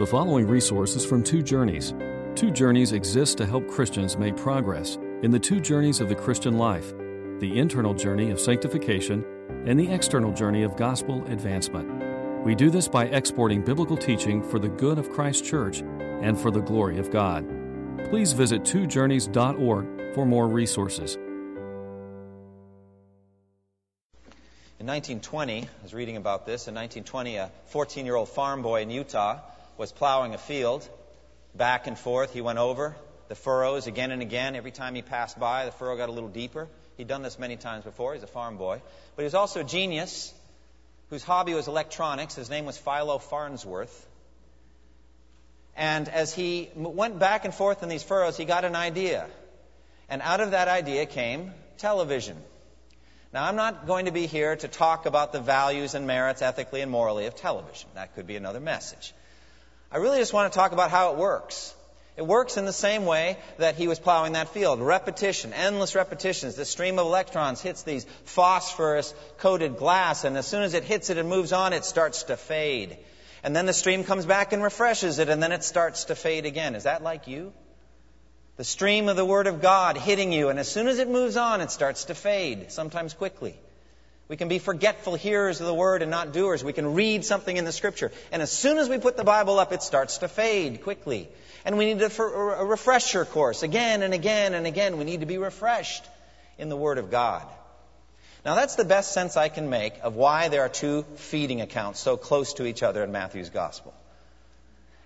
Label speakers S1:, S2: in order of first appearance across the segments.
S1: The following resources from Two Journeys. Two Journeys exists to help Christians make progress in the two journeys of the Christian life the internal journey of sanctification and the external journey of gospel advancement. We do this by exporting biblical teaching for the good of Christ's church and for the glory of God. Please visit twojourneys.org for more resources.
S2: In 1920, I was reading about this. In 1920, a 14 year old farm boy in Utah was plowing a field. Back and forth, he went over the furrows again and again. Every time he passed by, the furrow got a little deeper. He'd done this many times before. He's a farm boy. But he was also a genius whose hobby was electronics. His name was Philo Farnsworth. And as he went back and forth in these furrows, he got an idea. And out of that idea came television. Now, I'm not going to be here to talk about the values and merits ethically and morally of television. That could be another message. I really just want to talk about how it works. It works in the same way that he was plowing that field. Repetition, endless repetitions. The stream of electrons hits these phosphorus coated glass, and as soon as it hits it and moves on, it starts to fade. And then the stream comes back and refreshes it, and then it starts to fade again. Is that like you? The stream of the Word of God hitting you, and as soon as it moves on, it starts to fade, sometimes quickly. We can be forgetful hearers of the word and not doers. We can read something in the scripture. And as soon as we put the Bible up, it starts to fade quickly. And we need a, a refresher course again and again and again. We need to be refreshed in the Word of God. Now, that's the best sense I can make of why there are two feeding accounts so close to each other in Matthew's Gospel.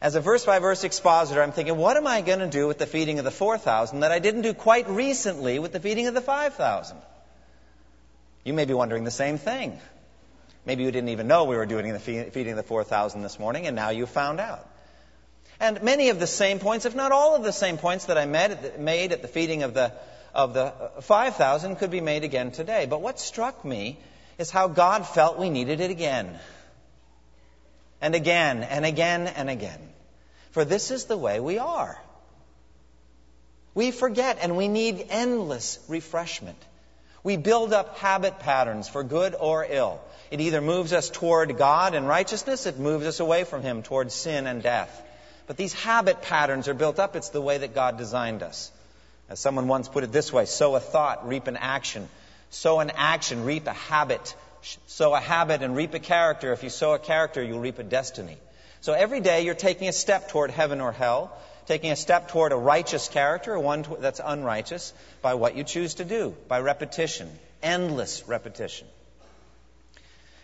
S2: As a verse by verse expositor, I'm thinking, what am I going to do with the feeding of the 4,000 that I didn't do quite recently with the feeding of the 5,000? You may be wondering the same thing. Maybe you didn't even know we were doing the feeding the 4,000 this morning, and now you found out. And many of the same points, if not all of the same points that I made at the feeding of the, of the 5,000 could be made again today. But what struck me is how God felt we needed it again. And again, and again, and again. For this is the way we are. We forget and we need endless refreshment. We build up habit patterns for good or ill. It either moves us toward God and righteousness, it moves us away from Him toward sin and death. But these habit patterns are built up. It's the way that God designed us. As someone once put it this way sow a thought, reap an action. Sow an action, reap a habit. Sow a habit and reap a character. If you sow a character, you'll reap a destiny. So every day you're taking a step toward heaven or hell taking a step toward a righteous character or one that's unrighteous by what you choose to do, by repetition, endless repetition.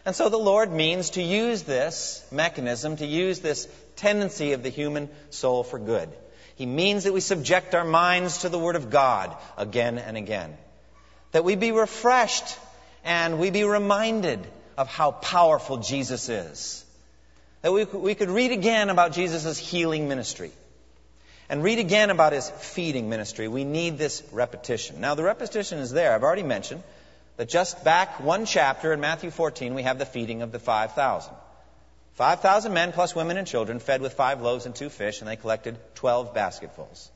S2: And so the Lord means to use this mechanism, to use this tendency of the human soul for good. He means that we subject our minds to the Word of God again and again. That we be refreshed and we be reminded of how powerful Jesus is. That we, we could read again about Jesus' healing ministry and read again about his feeding ministry. We need this repetition. Now, the repetition is there. I've already mentioned that just back one chapter in Matthew 14, we have the feeding of the 5,000. 5,000 men plus women and children fed with five loaves and two fish, and they collected 12 basketfuls.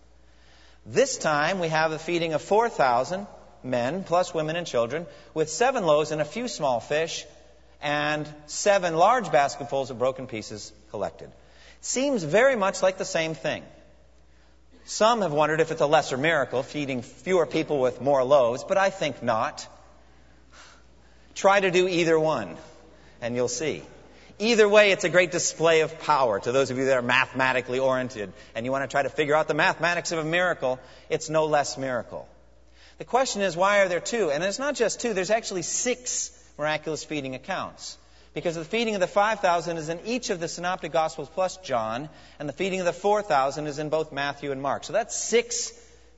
S2: This time, we have the feeding of 4,000 men plus women and children with seven loaves and a few small fish, and seven large basketfuls of broken pieces collected. Seems very much like the same thing. Some have wondered if it's a lesser miracle, feeding fewer people with more loaves, but I think not. Try to do either one, and you'll see. Either way, it's a great display of power to those of you that are mathematically oriented and you want to try to figure out the mathematics of a miracle. It's no less miracle. The question is, why are there two? And it's not just two, there's actually six miraculous feeding accounts because the feeding of the 5,000 is in each of the synoptic gospels plus John, and the feeding of the 4,000 is in both Matthew and Mark. So that's six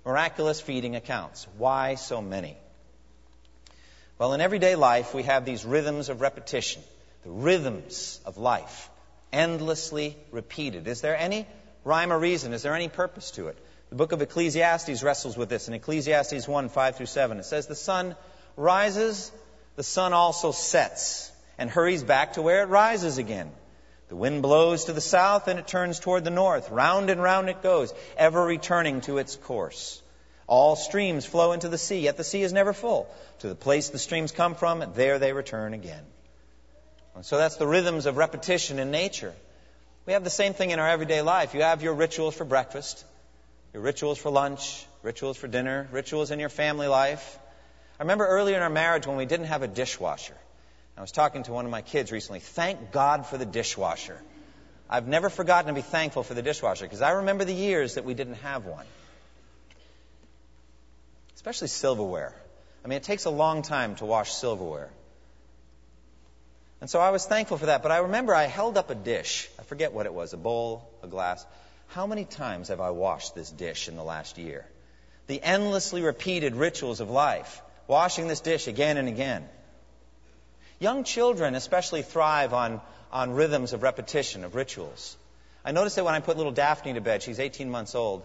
S2: miraculous feeding accounts. Why so many? Well, in everyday life, we have these rhythms of repetition, the rhythms of life, endlessly repeated. Is there any rhyme or reason? Is there any purpose to it? The book of Ecclesiastes wrestles with this in Ecclesiastes 1 5 through 7. It says, The sun rises, the sun also sets and hurries back to where it rises again. The wind blows to the south and it turns toward the north. Round and round it goes, ever returning to its course. All streams flow into the sea, yet the sea is never full. To the place the streams come from, there they return again. And so that's the rhythms of repetition in nature. We have the same thing in our everyday life. You have your rituals for breakfast, your rituals for lunch, rituals for dinner, rituals in your family life. I remember earlier in our marriage when we didn't have a dishwasher. I was talking to one of my kids recently. Thank God for the dishwasher. I've never forgotten to be thankful for the dishwasher because I remember the years that we didn't have one. Especially silverware. I mean, it takes a long time to wash silverware. And so I was thankful for that. But I remember I held up a dish. I forget what it was a bowl, a glass. How many times have I washed this dish in the last year? The endlessly repeated rituals of life, washing this dish again and again. Young children especially thrive on, on rhythms of repetition, of rituals. I noticed that when I put little Daphne to bed, she's 18 months old,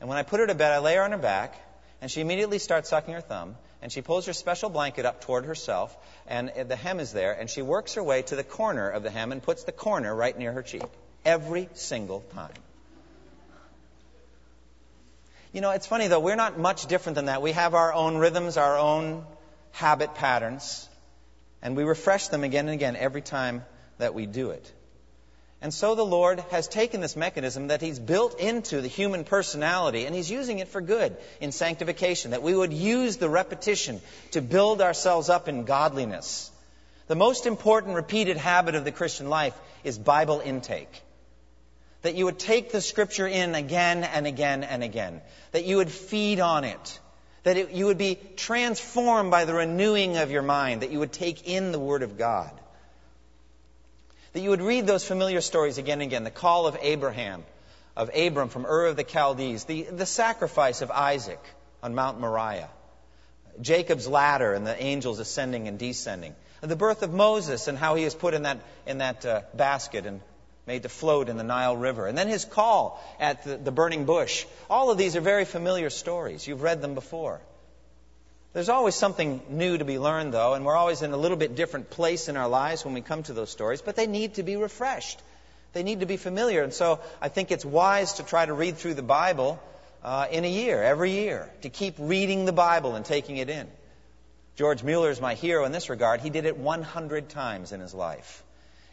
S2: and when I put her to bed, I lay her on her back, and she immediately starts sucking her thumb, and she pulls her special blanket up toward herself, and the hem is there, and she works her way to the corner of the hem and puts the corner right near her cheek. Every single time. You know, it's funny though, we're not much different than that. We have our own rhythms, our own habit patterns, and we refresh them again and again every time that we do it. And so the Lord has taken this mechanism that He's built into the human personality and He's using it for good in sanctification, that we would use the repetition to build ourselves up in godliness. The most important repeated habit of the Christian life is Bible intake. That you would take the Scripture in again and again and again. That you would feed on it. That it, you would be transformed by the renewing of your mind. That you would take in the Word of God that you would read those familiar stories again and again. The call of Abraham, of Abram from Ur of the Chaldees, the, the sacrifice of Isaac on Mount Moriah, Jacob's ladder and the angels ascending and descending, the birth of Moses and how he is put in that, in that uh, basket and made to float in the Nile River, and then his call at the, the burning bush. All of these are very familiar stories. You've read them before. There's always something new to be learned, though, and we're always in a little bit different place in our lives when we come to those stories, but they need to be refreshed. They need to be familiar. And so I think it's wise to try to read through the Bible uh, in a year, every year, to keep reading the Bible and taking it in. George Mueller is my hero in this regard. He did it 100 times in his life.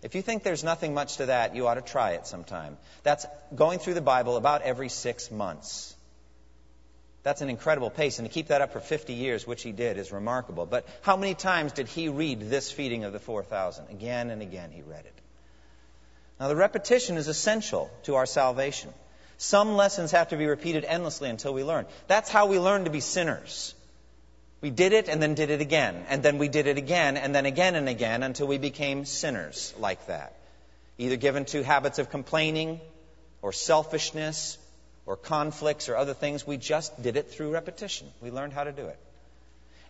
S2: If you think there's nothing much to that, you ought to try it sometime. That's going through the Bible about every six months. That's an incredible pace. And to keep that up for 50 years, which he did, is remarkable. But how many times did he read this feeding of the 4,000? Again and again he read it. Now, the repetition is essential to our salvation. Some lessons have to be repeated endlessly until we learn. That's how we learn to be sinners. We did it and then did it again, and then we did it again, and then again and again until we became sinners like that. Either given to habits of complaining or selfishness or conflicts or other things. We just did it through repetition. We learned how to do it.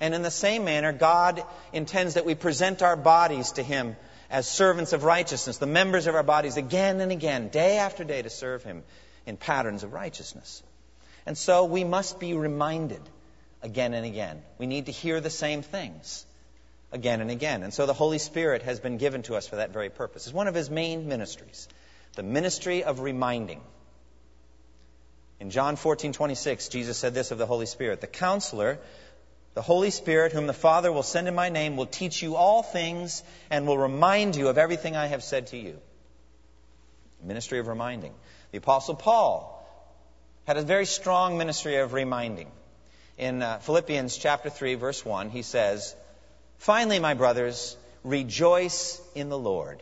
S2: And in the same manner, God intends that we present our bodies to Him as servants of righteousness, the members of our bodies again and again, day after day, to serve Him in patterns of righteousness. And so we must be reminded again and again. We need to hear the same things again and again. And so the Holy Spirit has been given to us for that very purpose. It's one of His main ministries, the ministry of reminding. In John 14:26, Jesus said this of the Holy Spirit, "The counselor, the Holy Spirit, whom the Father will send in my name, will teach you all things and will remind you of everything I have said to you." Ministry of reminding. The apostle Paul had a very strong ministry of reminding. In uh, Philippians chapter 3 verse 1, he says, "Finally, my brothers, rejoice in the Lord.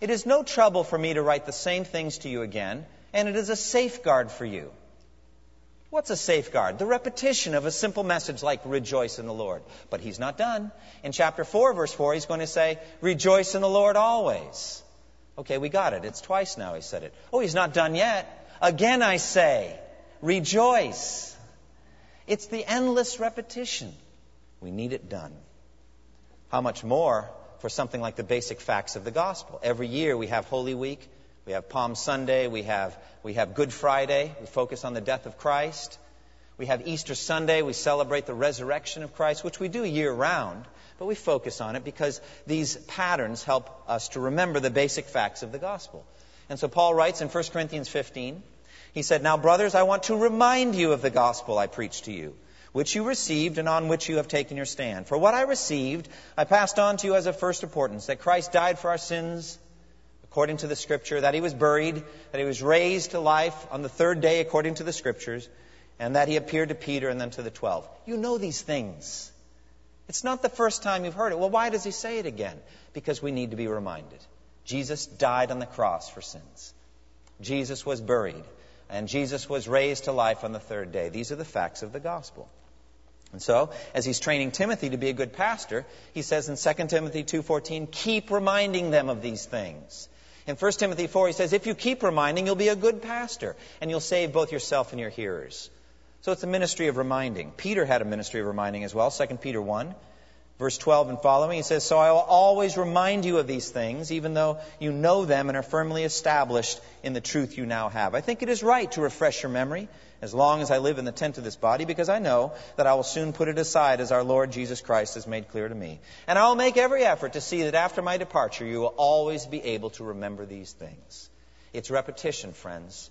S2: It is no trouble for me to write the same things to you again, and it is a safeguard for you." What's a safeguard? The repetition of a simple message like rejoice in the Lord. But he's not done. In chapter 4, verse 4, he's going to say, rejoice in the Lord always. Okay, we got it. It's twice now he said it. Oh, he's not done yet. Again I say, rejoice. It's the endless repetition. We need it done. How much more for something like the basic facts of the gospel? Every year we have Holy Week. We have Palm Sunday. We have, we have Good Friday. We focus on the death of Christ. We have Easter Sunday. We celebrate the resurrection of Christ, which we do year round, but we focus on it because these patterns help us to remember the basic facts of the gospel. And so Paul writes in 1 Corinthians 15, he said, Now, brothers, I want to remind you of the gospel I preached to you, which you received and on which you have taken your stand. For what I received, I passed on to you as of first importance, that Christ died for our sins according to the scripture, that he was buried, that he was raised to life on the third day according to the scriptures, and that he appeared to Peter and then to the twelve. You know these things. It's not the first time you've heard it. Well, why does he say it again? Because we need to be reminded. Jesus died on the cross for sins. Jesus was buried, and Jesus was raised to life on the third day. These are the facts of the gospel. And so, as he's training Timothy to be a good pastor, he says in 2 Timothy 2:14, "Keep reminding them of these things." In 1 Timothy 4, he says, "If you keep reminding, you'll be a good pastor, and you'll save both yourself and your hearers." So it's a ministry of reminding. Peter had a ministry of reminding as well. 2 Peter 1, verse 12 and following, he says, So I will always remind you of these things, even though you know them and are firmly established in the truth you now have. I think it is right to refresh your memory as long as I live in the tent of this body, because I know that I will soon put it aside as our Lord Jesus Christ has made clear to me. And I will make every effort to see that after my departure you will always be able to remember these things. It's repetition, friends.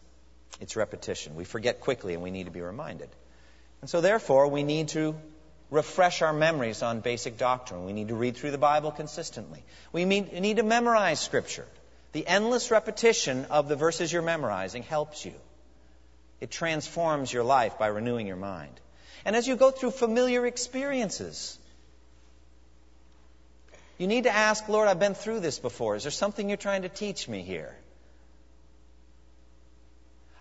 S2: It's repetition. We forget quickly and we need to be reminded. And so, therefore, we need to refresh our memories on basic doctrine. We need to read through the Bible consistently. We need to memorize Scripture. The endless repetition of the verses you're memorizing helps you. It transforms your life by renewing your mind. And as you go through familiar experiences, you need to ask, Lord, I've been through this before. Is there something you're trying to teach me here?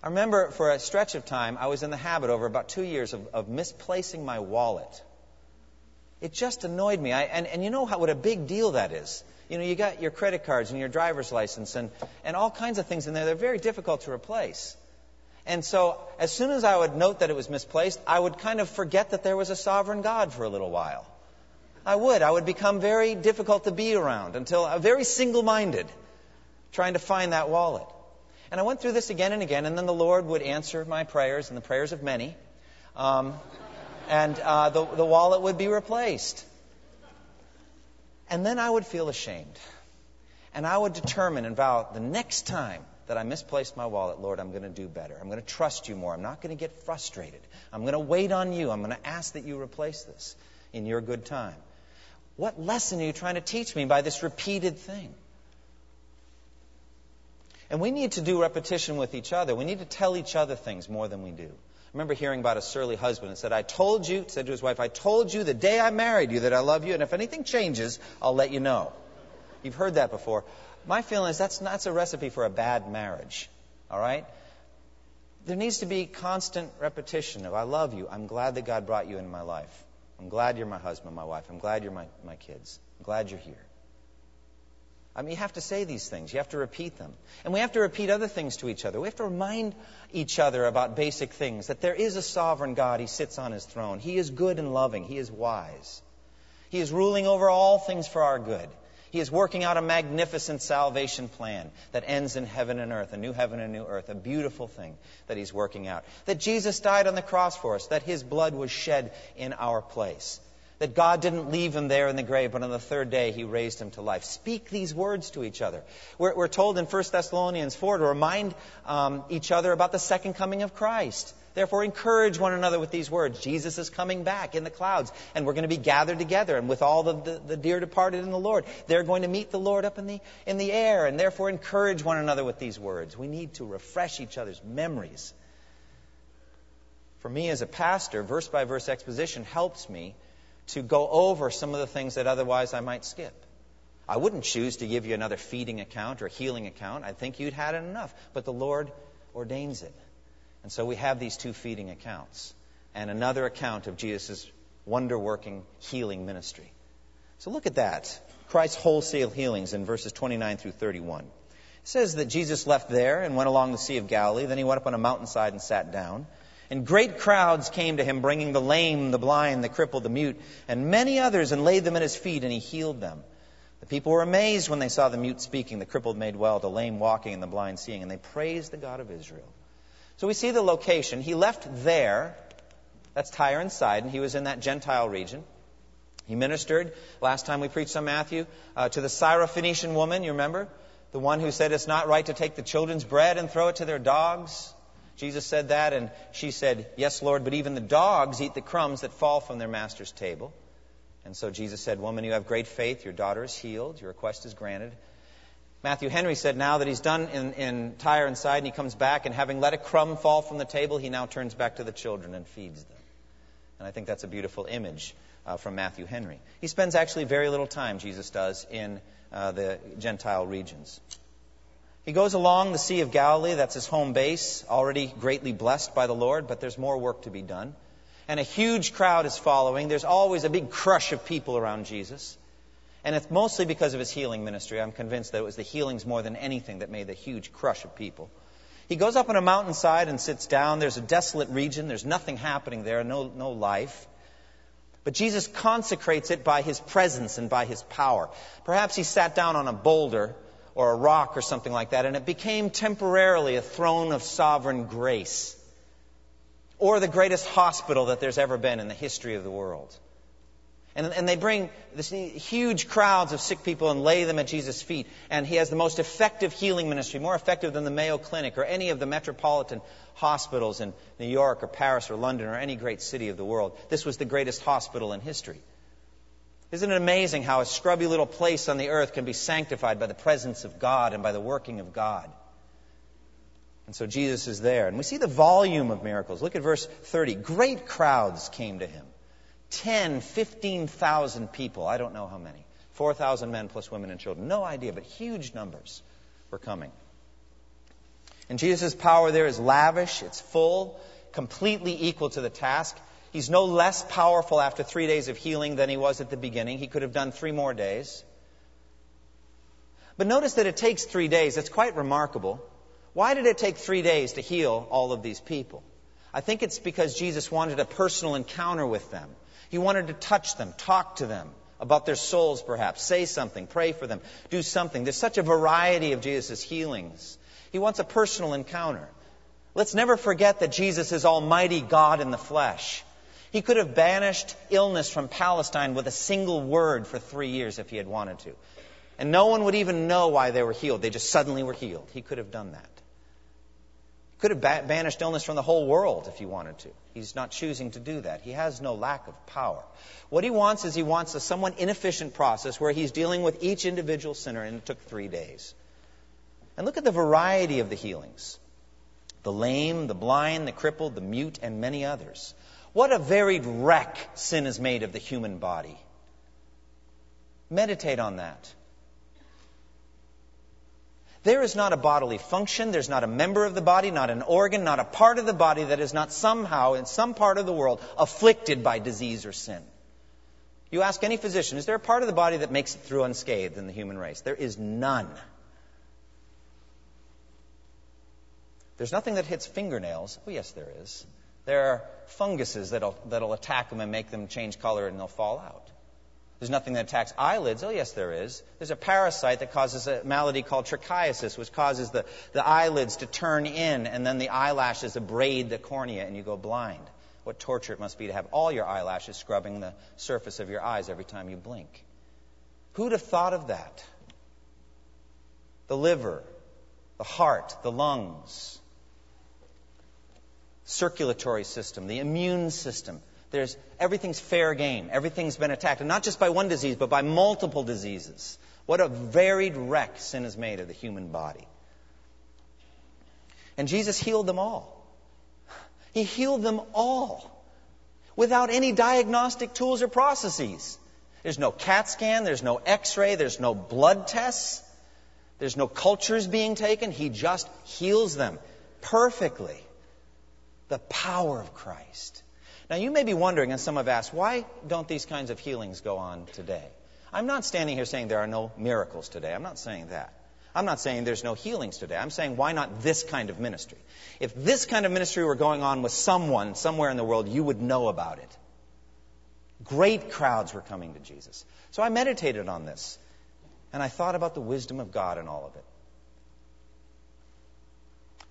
S2: I remember for a stretch of time, I was in the habit over about two years of, of misplacing my wallet. It just annoyed me. I, and, and you know how, what a big deal that is. You know, you got your credit cards and your driver's license and, and all kinds of things in there. They're very difficult to replace. And so, as soon as I would note that it was misplaced, I would kind of forget that there was a sovereign God for a little while. I would. I would become very difficult to be around until uh, very single minded trying to find that wallet. And I went through this again and again, and then the Lord would answer my prayers and the prayers of many. Um, and uh, the, the wallet would be replaced. And then I would feel ashamed. And I would determine and vow the next time that I misplaced my wallet, Lord, I'm going to do better. I'm going to trust you more. I'm not going to get frustrated. I'm going to wait on you. I'm going to ask that you replace this in your good time. What lesson are you trying to teach me by this repeated thing? And we need to do repetition with each other. We need to tell each other things more than we do. Remember hearing about a surly husband and said, I told you, said to his wife, I told you the day I married you that I love you, and if anything changes, I'll let you know. You've heard that before. My feeling is that's, that's a recipe for a bad marriage. All right? There needs to be constant repetition of, I love you. I'm glad that God brought you into my life. I'm glad you're my husband, my wife. I'm glad you're my, my kids. I'm glad you're here. I mean, you have to say these things. You have to repeat them. And we have to repeat other things to each other. We have to remind each other about basic things that there is a sovereign God. He sits on his throne. He is good and loving. He is wise. He is ruling over all things for our good. He is working out a magnificent salvation plan that ends in heaven and earth, a new heaven and new earth, a beautiful thing that He's working out. That Jesus died on the cross for us, that His blood was shed in our place that God didn't leave him there in the grave, but on the third day he raised him to life. Speak these words to each other. We're, we're told in 1 Thessalonians 4 to remind um, each other about the second coming of Christ. Therefore, encourage one another with these words. Jesus is coming back in the clouds, and we're going to be gathered together. And with all the, the, the, dear departed in the Lord, they're going to meet the Lord up in the, in the air. And therefore, encourage one another with these words. We need to refresh each other's memories. For me as a pastor, verse by verse exposition helps me to go over some of the things that otherwise I might skip. I wouldn't choose to give you another feeding account or healing account. I think you'd had enough. But the Lord ordains it. And so we have these two feeding accounts and another account of Jesus' wonder working healing ministry. So look at that. Christ's wholesale healings in verses 29 through 31. It says that Jesus left there and went along the Sea of Galilee. Then he went up on a mountainside and sat down. And great crowds came to him, bringing the lame, the blind, the crippled, the mute, and many others, and laid them at his feet, and he healed them. The people were amazed when they saw the mute speaking, the crippled made well, the lame walking, and the blind seeing, and they praised the God of Israel. So we see the location. He left there. That's Tyre and Sidon. He was in that Gentile region. He ministered, last time we preached on Matthew, uh, to the Syrophoenician woman, you remember? The one who said it's not right to take the children's bread and throw it to their dogs. Jesus said that, and she said, Yes, Lord, but even the dogs eat the crumbs that fall from their master's table. And so Jesus said, Woman, you have great faith. Your daughter is healed. Your request is granted. Matthew Henry said now that he's done in, in Tyre and Sidon, he comes back, and having let a crumb fall from the table, he now turns back to the children and feeds them. And I think that's a beautiful image uh, from Matthew Henry. He spends actually very little time, Jesus does, in uh, the Gentile regions. He goes along the Sea of Galilee, that's his home base, already greatly blessed by the Lord, but there's more work to be done. And a huge crowd is following. There's always a big crush of people around Jesus. And it's mostly because of his healing ministry. I'm convinced that it was the healings more than anything that made the huge crush of people. He goes up on a mountainside and sits down. There's a desolate region. There's nothing happening there, no, no life. But Jesus consecrates it by his presence and by his power. Perhaps he sat down on a boulder or a rock or something like that, and it became temporarily a throne of sovereign grace. Or the greatest hospital that there's ever been in the history of the world. And, and they bring this huge crowds of sick people and lay them at Jesus' feet. And he has the most effective healing ministry, more effective than the Mayo Clinic or any of the metropolitan hospitals in New York or Paris or London or any great city of the world. This was the greatest hospital in history. Isn't it amazing how a scrubby little place on the earth can be sanctified by the presence of God and by the working of God? And so Jesus is there. And we see the volume of miracles. Look at verse 30. Great crowds came to him. 10, 15,000 people. I don't know how many. 4,000 men plus women and children. No idea, but huge numbers were coming. And Jesus' power there is lavish, it's full, completely equal to the task. He's no less powerful after three days of healing than he was at the beginning. He could have done three more days. But notice that it takes three days. It's quite remarkable. Why did it take three days to heal all of these people? I think it's because Jesus wanted a personal encounter with them. He wanted to touch them, talk to them about their souls, perhaps, say something, pray for them, do something. There's such a variety of Jesus' healings. He wants a personal encounter. Let's never forget that Jesus is Almighty God in the flesh. He could have banished illness from Palestine with a single word for three years if he had wanted to. And no one would even know why they were healed. They just suddenly were healed. He could have done that. He could have ba- banished illness from the whole world if he wanted to. He's not choosing to do that. He has no lack of power. What he wants is he wants a somewhat inefficient process where he's dealing with each individual sinner, and it took three days. And look at the variety of the healings the lame, the blind, the crippled, the mute, and many others. What a varied wreck sin has made of the human body. Meditate on that. There is not a bodily function, there's not a member of the body, not an organ, not a part of the body that is not somehow, in some part of the world, afflicted by disease or sin. You ask any physician, is there a part of the body that makes it through unscathed in the human race? There is none. There's nothing that hits fingernails. Oh, yes, there is. There are funguses that'll, that'll attack them and make them change color and they'll fall out. There's nothing that attacks eyelids. Oh, yes, there is. There's a parasite that causes a malady called trichiasis, which causes the, the eyelids to turn in, and then the eyelashes abrade the cornea, and you go blind. What torture it must be to have all your eyelashes scrubbing the surface of your eyes every time you blink. Who'd have thought of that? The liver, the heart, the lungs, circulatory system, the immune system there's, everything's fair game. Everything's been attacked. And not just by one disease, but by multiple diseases. What a varied wreck sin has made of the human body. And Jesus healed them all. He healed them all without any diagnostic tools or processes. There's no CAT scan, there's no x ray, there's no blood tests, there's no cultures being taken. He just heals them perfectly. The power of Christ. Now, you may be wondering, and some have asked, why don't these kinds of healings go on today? I'm not standing here saying there are no miracles today. I'm not saying that. I'm not saying there's no healings today. I'm saying why not this kind of ministry? If this kind of ministry were going on with someone somewhere in the world, you would know about it. Great crowds were coming to Jesus. So I meditated on this, and I thought about the wisdom of God in all of it.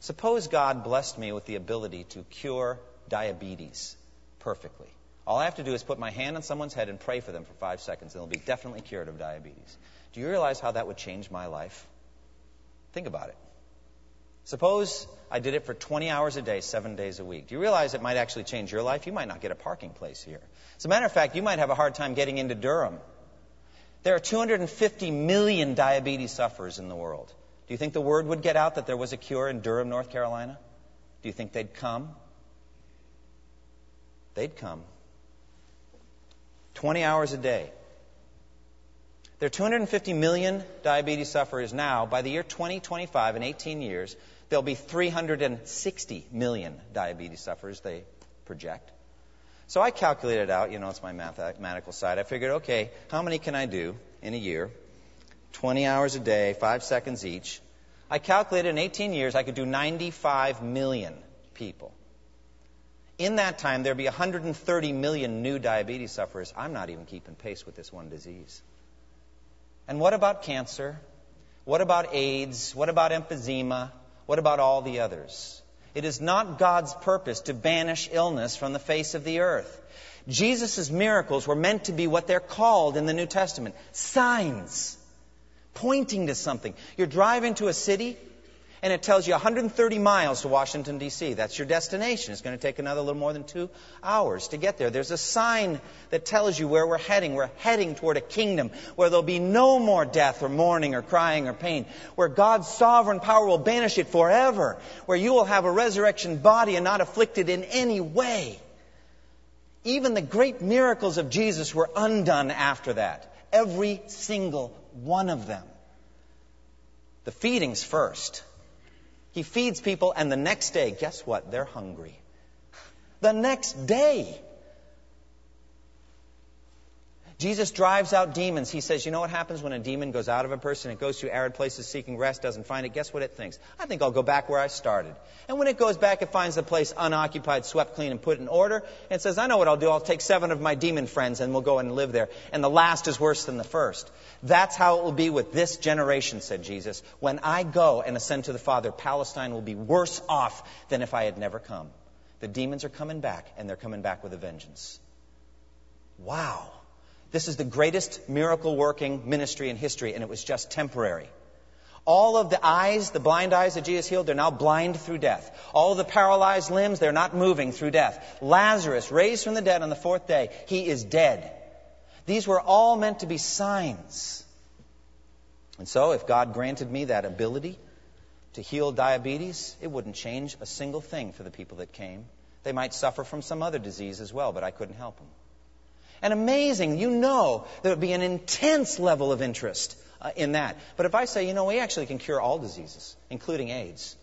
S2: Suppose God blessed me with the ability to cure diabetes perfectly. All I have to do is put my hand on someone's head and pray for them for five seconds, and they'll be definitely cured of diabetes. Do you realize how that would change my life? Think about it. Suppose I did it for 20 hours a day, seven days a week. Do you realize it might actually change your life? You might not get a parking place here. As a matter of fact, you might have a hard time getting into Durham. There are 250 million diabetes sufferers in the world. Do you think the word would get out that there was a cure in Durham, North Carolina? Do you think they'd come? They'd come. 20 hours a day. There are 250 million diabetes sufferers now. By the year 2025, in 18 years, there'll be 360 million diabetes sufferers, they project. So I calculated out, you know, it's my mathematical side. I figured, okay, how many can I do in a year? 20 hours a day, five seconds each. I calculated in 18 years I could do 95 million people. In that time, there'd be 130 million new diabetes sufferers. I'm not even keeping pace with this one disease. And what about cancer? What about AIDS? What about emphysema? What about all the others? It is not God's purpose to banish illness from the face of the earth. Jesus' miracles were meant to be what they're called in the New Testament signs, pointing to something. You're driving to a city, and it tells you 130 miles to Washington, D.C. That's your destination. It's going to take another little more than two hours to get there. There's a sign that tells you where we're heading. We're heading toward a kingdom where there'll be no more death or mourning or crying or pain, where God's sovereign power will banish it forever, where you will have a resurrection body and not afflicted in any way. Even the great miracles of Jesus were undone after that. Every single one of them. The feedings first. He feeds people, and the next day, guess what? They're hungry. The next day. Jesus drives out demons. He says, You know what happens when a demon goes out of a person? It goes to arid places seeking rest, doesn't find it. Guess what it thinks? I think I'll go back where I started. And when it goes back, it finds the place unoccupied, swept clean, and put in order. And says, I know what I'll do. I'll take seven of my demon friends and we'll go and live there. And the last is worse than the first. That's how it will be with this generation, said Jesus. When I go and ascend to the Father, Palestine will be worse off than if I had never come. The demons are coming back, and they're coming back with a vengeance. Wow. This is the greatest miracle working ministry in history, and it was just temporary. All of the eyes, the blind eyes that Jesus healed, they're now blind through death. All the paralyzed limbs, they're not moving through death. Lazarus, raised from the dead on the fourth day, he is dead. These were all meant to be signs. And so, if God granted me that ability to heal diabetes, it wouldn't change a single thing for the people that came. They might suffer from some other disease as well, but I couldn't help them. And amazing, you know there would be an intense level of interest uh, in that. But if I say, you know, we actually can cure all diseases, including AIDS,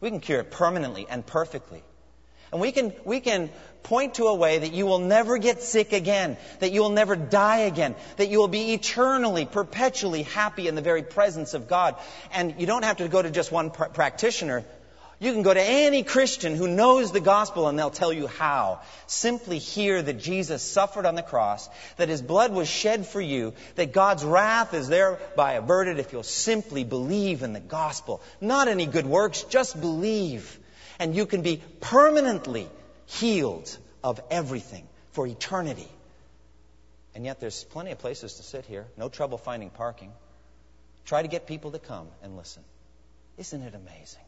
S2: we can cure it permanently and perfectly. And we can, we can point to a way that you will never get sick again, that you will never die again, that you will be eternally, perpetually happy in the very presence of God. And you don't have to go to just one pr- practitioner. You can go to any Christian who knows the gospel and they'll tell you how. Simply hear that Jesus suffered on the cross, that his blood was shed for you, that God's wrath is thereby averted if you'll simply believe in the gospel. Not any good works, just believe and you can be permanently healed of everything for eternity. And yet there's plenty of places to sit here, no trouble finding parking. Try to get people to come and listen. Isn't it amazing?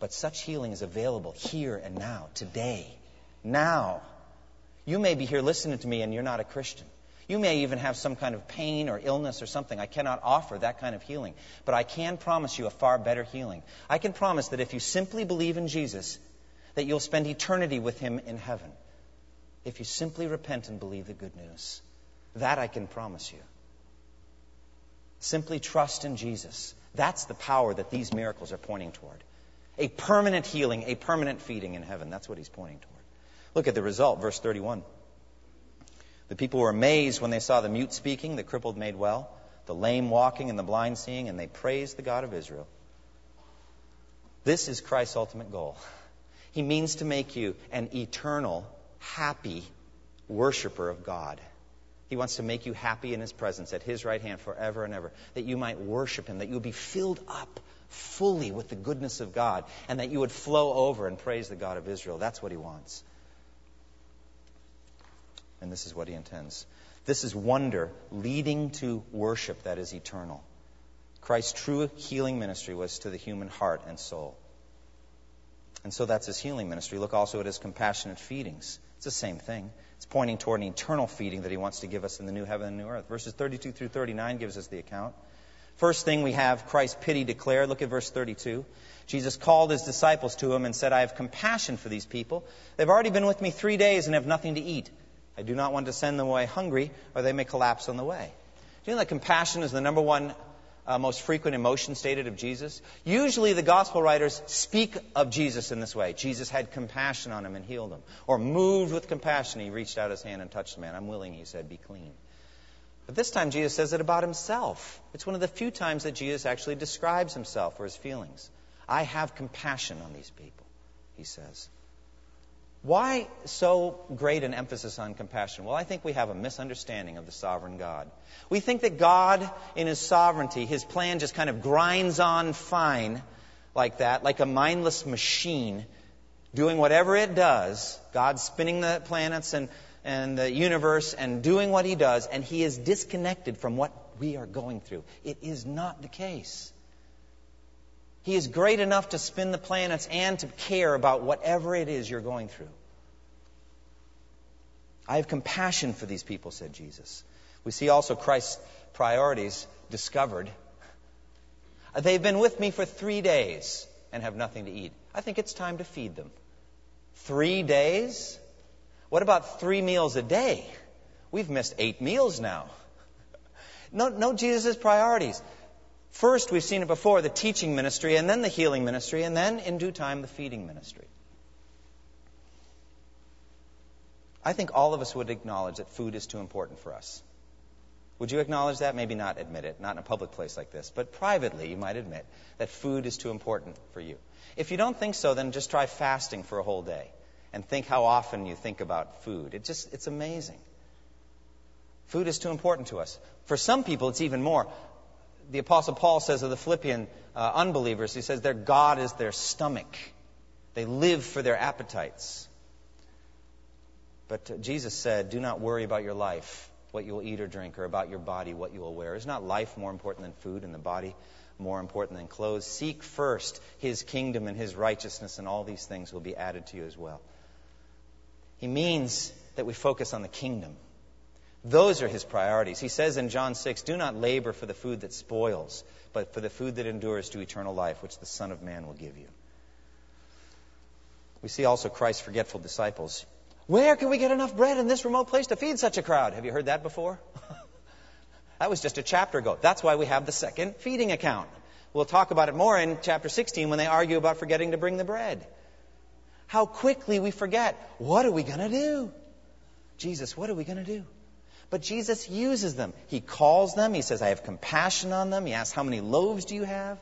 S2: But such healing is available here and now, today, now. You may be here listening to me and you're not a Christian. You may even have some kind of pain or illness or something. I cannot offer that kind of healing. But I can promise you a far better healing. I can promise that if you simply believe in Jesus, that you'll spend eternity with him in heaven. If you simply repent and believe the good news. That I can promise you. Simply trust in Jesus. That's the power that these miracles are pointing toward. A permanent healing, a permanent feeding in heaven. That's what he's pointing toward. Look at the result, verse 31. The people were amazed when they saw the mute speaking, the crippled made well, the lame walking, and the blind seeing, and they praised the God of Israel. This is Christ's ultimate goal. He means to make you an eternal, happy worshiper of God. He wants to make you happy in His presence at His right hand forever and ever, that you might worship Him, that you'll be filled up fully with the goodness of God, and that you would flow over and praise the God of Israel. That's what He wants. And this is what he intends. This is wonder leading to worship that is eternal. Christ's true healing ministry was to the human heart and soul. And so that's his healing ministry. Look also at his compassionate feedings. It's the same thing. It's pointing toward an eternal feeding that he wants to give us in the new heaven and new earth. Verses 32 through 39 gives us the account. First thing we have Christ's pity declared. Look at verse 32. Jesus called his disciples to him and said, I have compassion for these people. They've already been with me three days and have nothing to eat. I do not want to send them away hungry, or they may collapse on the way. Do you know that compassion is the number one uh, most frequent emotion stated of Jesus? Usually the gospel writers speak of Jesus in this way. Jesus had compassion on him and healed him. Or moved with compassion, he reached out his hand and touched the man. I'm willing, he said, be clean. But this time Jesus says it about himself. It's one of the few times that Jesus actually describes himself or his feelings. I have compassion on these people, he says. Why so great an emphasis on compassion? Well, I think we have a misunderstanding of the sovereign God. We think that God, in his sovereignty, his plan just kind of grinds on fine like that, like a mindless machine, doing whatever it does. God spinning the planets and and the universe and doing what he does, and he is disconnected from what we are going through. It is not the case. He is great enough to spin the planets and to care about whatever it is you're going through. I have compassion for these people, said Jesus. We see also Christ's priorities discovered. They've been with me for three days and have nothing to eat. I think it's time to feed them. Three days? What about three meals a day? We've missed eight meals now. No, no Jesus' priorities. First, we've seen it before, the teaching ministry, and then the healing ministry, and then, in due time, the feeding ministry. I think all of us would acknowledge that food is too important for us. Would you acknowledge that? Maybe not admit it, not in a public place like this, but privately you might admit that food is too important for you. If you don't think so, then just try fasting for a whole day and think how often you think about food. It just, it's amazing. Food is too important to us. For some people, it's even more. The Apostle Paul says of the Philippian uh, unbelievers, he says their God is their stomach. They live for their appetites. But uh, Jesus said, Do not worry about your life, what you will eat or drink, or about your body, what you will wear. Is not life more important than food, and the body more important than clothes? Seek first his kingdom and his righteousness, and all these things will be added to you as well. He means that we focus on the kingdom. Those are his priorities. He says in John 6, Do not labor for the food that spoils, but for the food that endures to eternal life, which the Son of Man will give you. We see also Christ's forgetful disciples. Where can we get enough bread in this remote place to feed such a crowd? Have you heard that before? that was just a chapter ago. That's why we have the second feeding account. We'll talk about it more in chapter 16 when they argue about forgetting to bring the bread how quickly we forget. What are we going to do? Jesus, what are we going to do? But Jesus uses them. He calls them. He says, I have compassion on them. He asks, How many loaves do you have?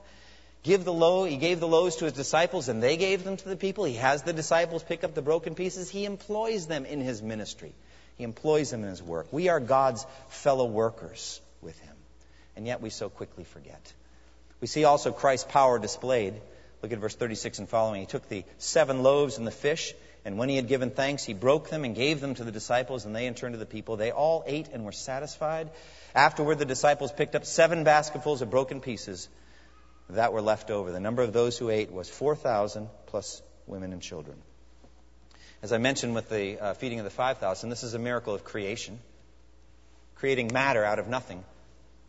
S2: Give the loaf. He gave the loaves to his disciples, and they gave them to the people. He has the disciples pick up the broken pieces. He employs them in his ministry. He employs them in his work. We are God's fellow workers with him. And yet we so quickly forget. We see also Christ's power displayed Look at verse 36 and following. He took the seven loaves and the fish, and when he had given thanks, he broke them and gave them to the disciples, and they in turn to the people. They all ate and were satisfied. Afterward, the disciples picked up seven basketfuls of broken pieces that were left over. The number of those who ate was 4,000 plus women and children. As I mentioned with the uh, feeding of the 5,000, this is a miracle of creation, creating matter out of nothing,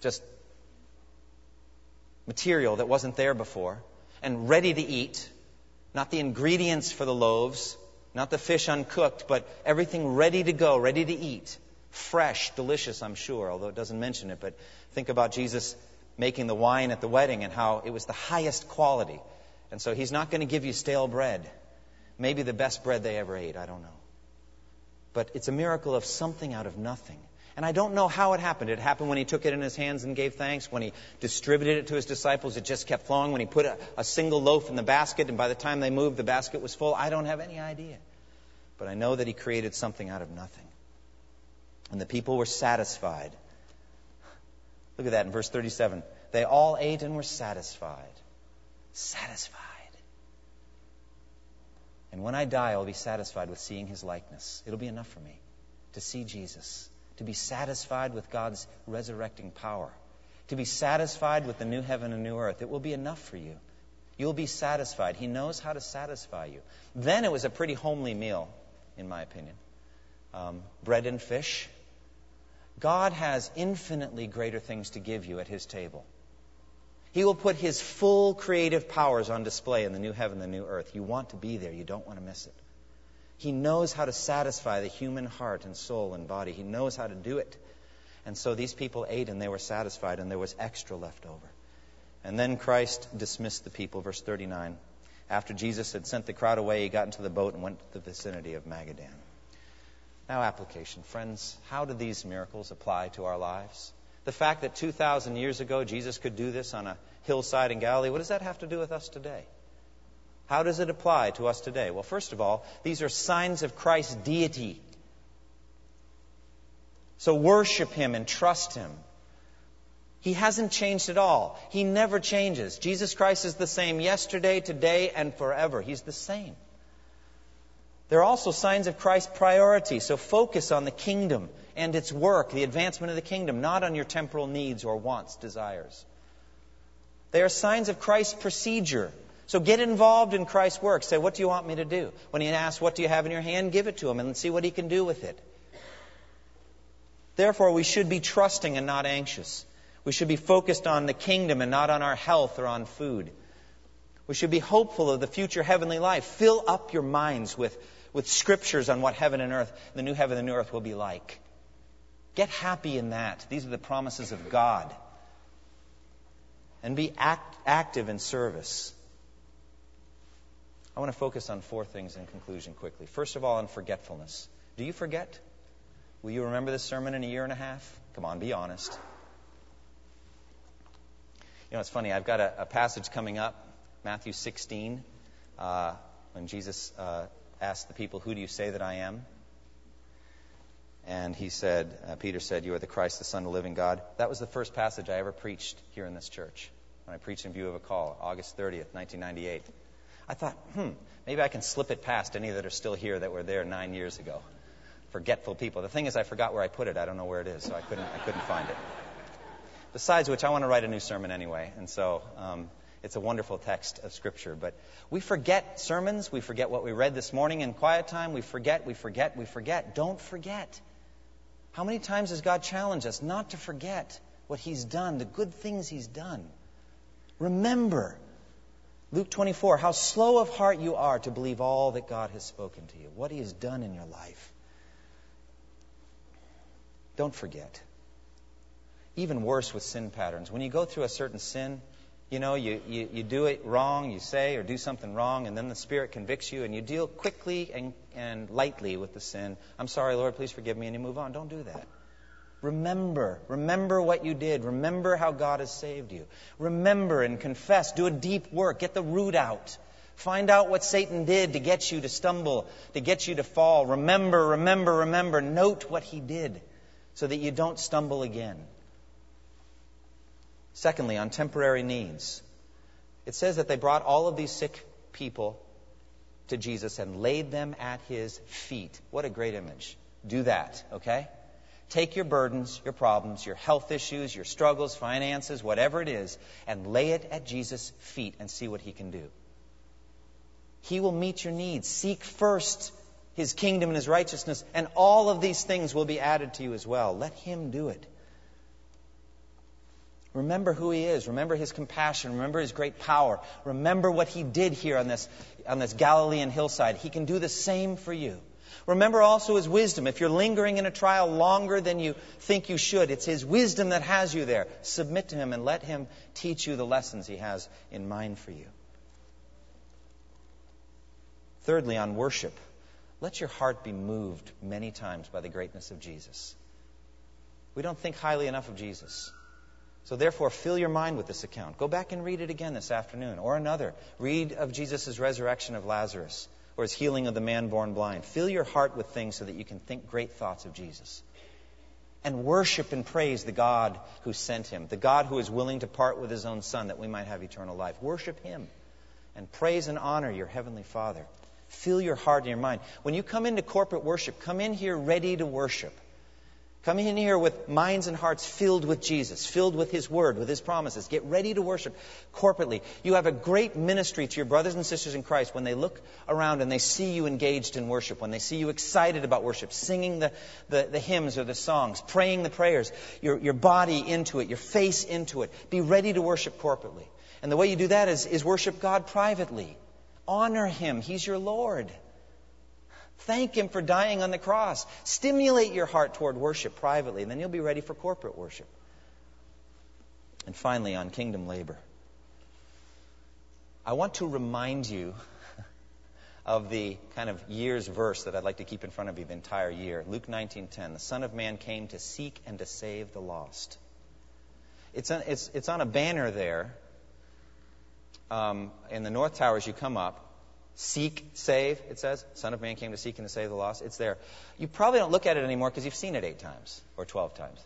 S2: just material that wasn't there before and ready to eat. Not the ingredients for the loaves, not the fish uncooked, but everything ready to go, ready to eat. Fresh, delicious, I'm sure, although it doesn't mention it. But think about Jesus making the wine at the wedding and how it was the highest quality. And so he's not going to give you stale bread. Maybe the best bread they ever ate, I don't know. But it's a miracle of something out of nothing. And I don't know how it happened. It happened when he took it in his hands and gave thanks. When he distributed it to his disciples, it just kept flowing. When he put a, a single loaf in the basket, and by the time they moved, the basket was full. I don't have any idea. But I know that he created something out of nothing. And the people were satisfied. Look at that in verse 37. They all ate and were satisfied. Satisfied. And when I die, I'll be satisfied with seeing his likeness. It'll be enough for me to see Jesus to be satisfied with God's resurrecting power, to be satisfied with the new heaven and new earth. It will be enough for you. You'll be satisfied. He knows how to satisfy you. Then it was a pretty homely meal, in my opinion. um, bread and fish. God has infinitely greater things to give you at His table. He will put His full creative powers on display in the new heaven, the new earth. You want to be there, you don't want to miss it. He knows how to satisfy the human heart and soul and body, He knows how to do it. And so these people ate and they were satisfied, and there was extra left over. And then Christ dismissed the people, verse 39. After Jesus had sent the crowd away, he got into the boat and went to the vicinity of Magadan. Now, application. Friends, how do these miracles apply to our lives? The fact that 2,000 years ago Jesus could do this on a hillside in Galilee, what does that have to do with us today? How does it apply to us today? Well, first of all, these are signs of Christ's deity. So worship Him and trust Him. He hasn't changed at all. He never changes. Jesus Christ is the same yesterday, today, and forever. He's the same. There are also signs of Christ's priority, so focus on the kingdom and its work, the advancement of the kingdom, not on your temporal needs or wants, desires. They are signs of Christ's procedure. So get involved in Christ's work. Say, what do you want me to do? When he asks, what do you have in your hand? Give it to him and see what he can do with it. Therefore, we should be trusting and not anxious. We should be focused on the kingdom and not on our health or on food. We should be hopeful of the future heavenly life. Fill up your minds with, with scriptures on what heaven and earth, the new heaven and new earth will be like. Get happy in that. These are the promises of God. And be act, active in service. I want to focus on four things in conclusion quickly. First of all, on forgetfulness. Do you forget? Will you remember this sermon in a year and a half? Come on, be honest. You know, it's funny. I've got a, a passage coming up, Matthew 16, uh, when Jesus uh, asked the people, Who do you say that I am? And he said, uh, Peter said, You are the Christ, the Son of the living God. That was the first passage I ever preached here in this church when I preached in view of a call, August 30th, 1998. I thought, hmm, maybe I can slip it past any that are still here that were there nine years ago forgetful people. The thing is, I forgot where I put it. I don't know where it is, so I couldn't, I couldn't find it. Besides which, I want to write a new sermon anyway, and so um, it's a wonderful text of Scripture. But we forget sermons. We forget what we read this morning in quiet time. We forget, we forget, we forget. Don't forget. How many times has God challenged us not to forget what He's done, the good things He's done? Remember. Luke 24, how slow of heart you are to believe all that God has spoken to you, what He has done in your life. Don't forget. Even worse with sin patterns. When you go through a certain sin, you know, you, you, you do it wrong, you say or do something wrong, and then the Spirit convicts you, and you deal quickly and, and lightly with the sin. I'm sorry, Lord, please forgive me, and you move on. Don't do that. Remember. Remember what you did. Remember how God has saved you. Remember and confess. Do a deep work. Get the root out. Find out what Satan did to get you to stumble, to get you to fall. Remember, remember, remember. Note what he did so that you don't stumble again. Secondly, on temporary needs, it says that they brought all of these sick people to Jesus and laid them at his feet. What a great image. Do that, okay? Take your burdens, your problems, your health issues, your struggles, finances, whatever it is, and lay it at Jesus' feet and see what he can do. He will meet your needs. Seek first his kingdom and his righteousness, and all of these things will be added to you as well. Let him do it. Remember who he is. Remember his compassion. Remember his great power. Remember what he did here on this, on this Galilean hillside. He can do the same for you. Remember also his wisdom. If you're lingering in a trial longer than you think you should, it's his wisdom that has you there. Submit to him and let him teach you the lessons he has in mind for you. Thirdly, on worship. Let your heart be moved many times by the greatness of Jesus. We don't think highly enough of Jesus. So therefore, fill your mind with this account. Go back and read it again this afternoon or another. Read of Jesus' resurrection of Lazarus or his healing of the man born blind. Fill your heart with things so that you can think great thoughts of Jesus. And worship and praise the God who sent him, the God who is willing to part with his own son that we might have eternal life. Worship him and praise and honor your heavenly Father. Fill your heart and your mind. When you come into corporate worship, come in here ready to worship. Come in here with minds and hearts filled with Jesus, filled with His Word, with His promises. Get ready to worship corporately. You have a great ministry to your brothers and sisters in Christ when they look around and they see you engaged in worship, when they see you excited about worship, singing the, the, the hymns or the songs, praying the prayers, your, your body into it, your face into it. Be ready to worship corporately. And the way you do that is, is worship God privately. Honor Him. He's your Lord. Thank Him for dying on the cross. Stimulate your heart toward worship privately, and then you'll be ready for corporate worship. And finally, on kingdom labor, I want to remind you of the kind of year's verse that I'd like to keep in front of you the entire year. Luke 19:10. The Son of Man came to seek and to save the lost. It's on, it's, it's on a banner there um, in the North Tower as you come up. Seek, save, it says. Son of Man came to seek and to save the lost. It's there. You probably don't look at it anymore because you've seen it eight times or 12 times.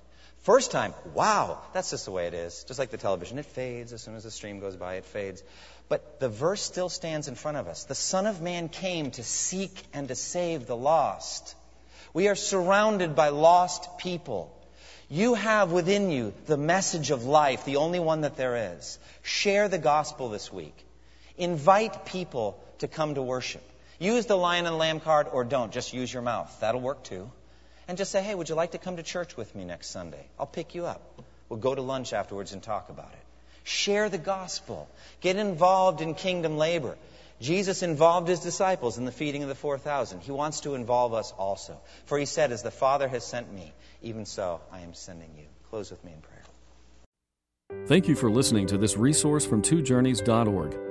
S2: First time, wow, that's just the way it is. Just like the television. It fades as soon as the stream goes by, it fades. But the verse still stands in front of us. The Son of Man came to seek and to save the lost. We are surrounded by lost people. You have within you the message of life, the only one that there is. Share the gospel this week. Invite people to come to worship. Use the lion and lamb card or don't. Just use your mouth. That'll work too. And just say, hey, would you like to come to church with me next Sunday? I'll pick you up. We'll go to lunch afterwards and talk about it. Share the gospel. Get involved in kingdom labor. Jesus involved his disciples in the feeding of the 4,000. He wants to involve us also. For he said, As the Father has sent me, even so I am sending you. Close with me in prayer.
S1: Thank you for listening to this resource from twojourneys.org.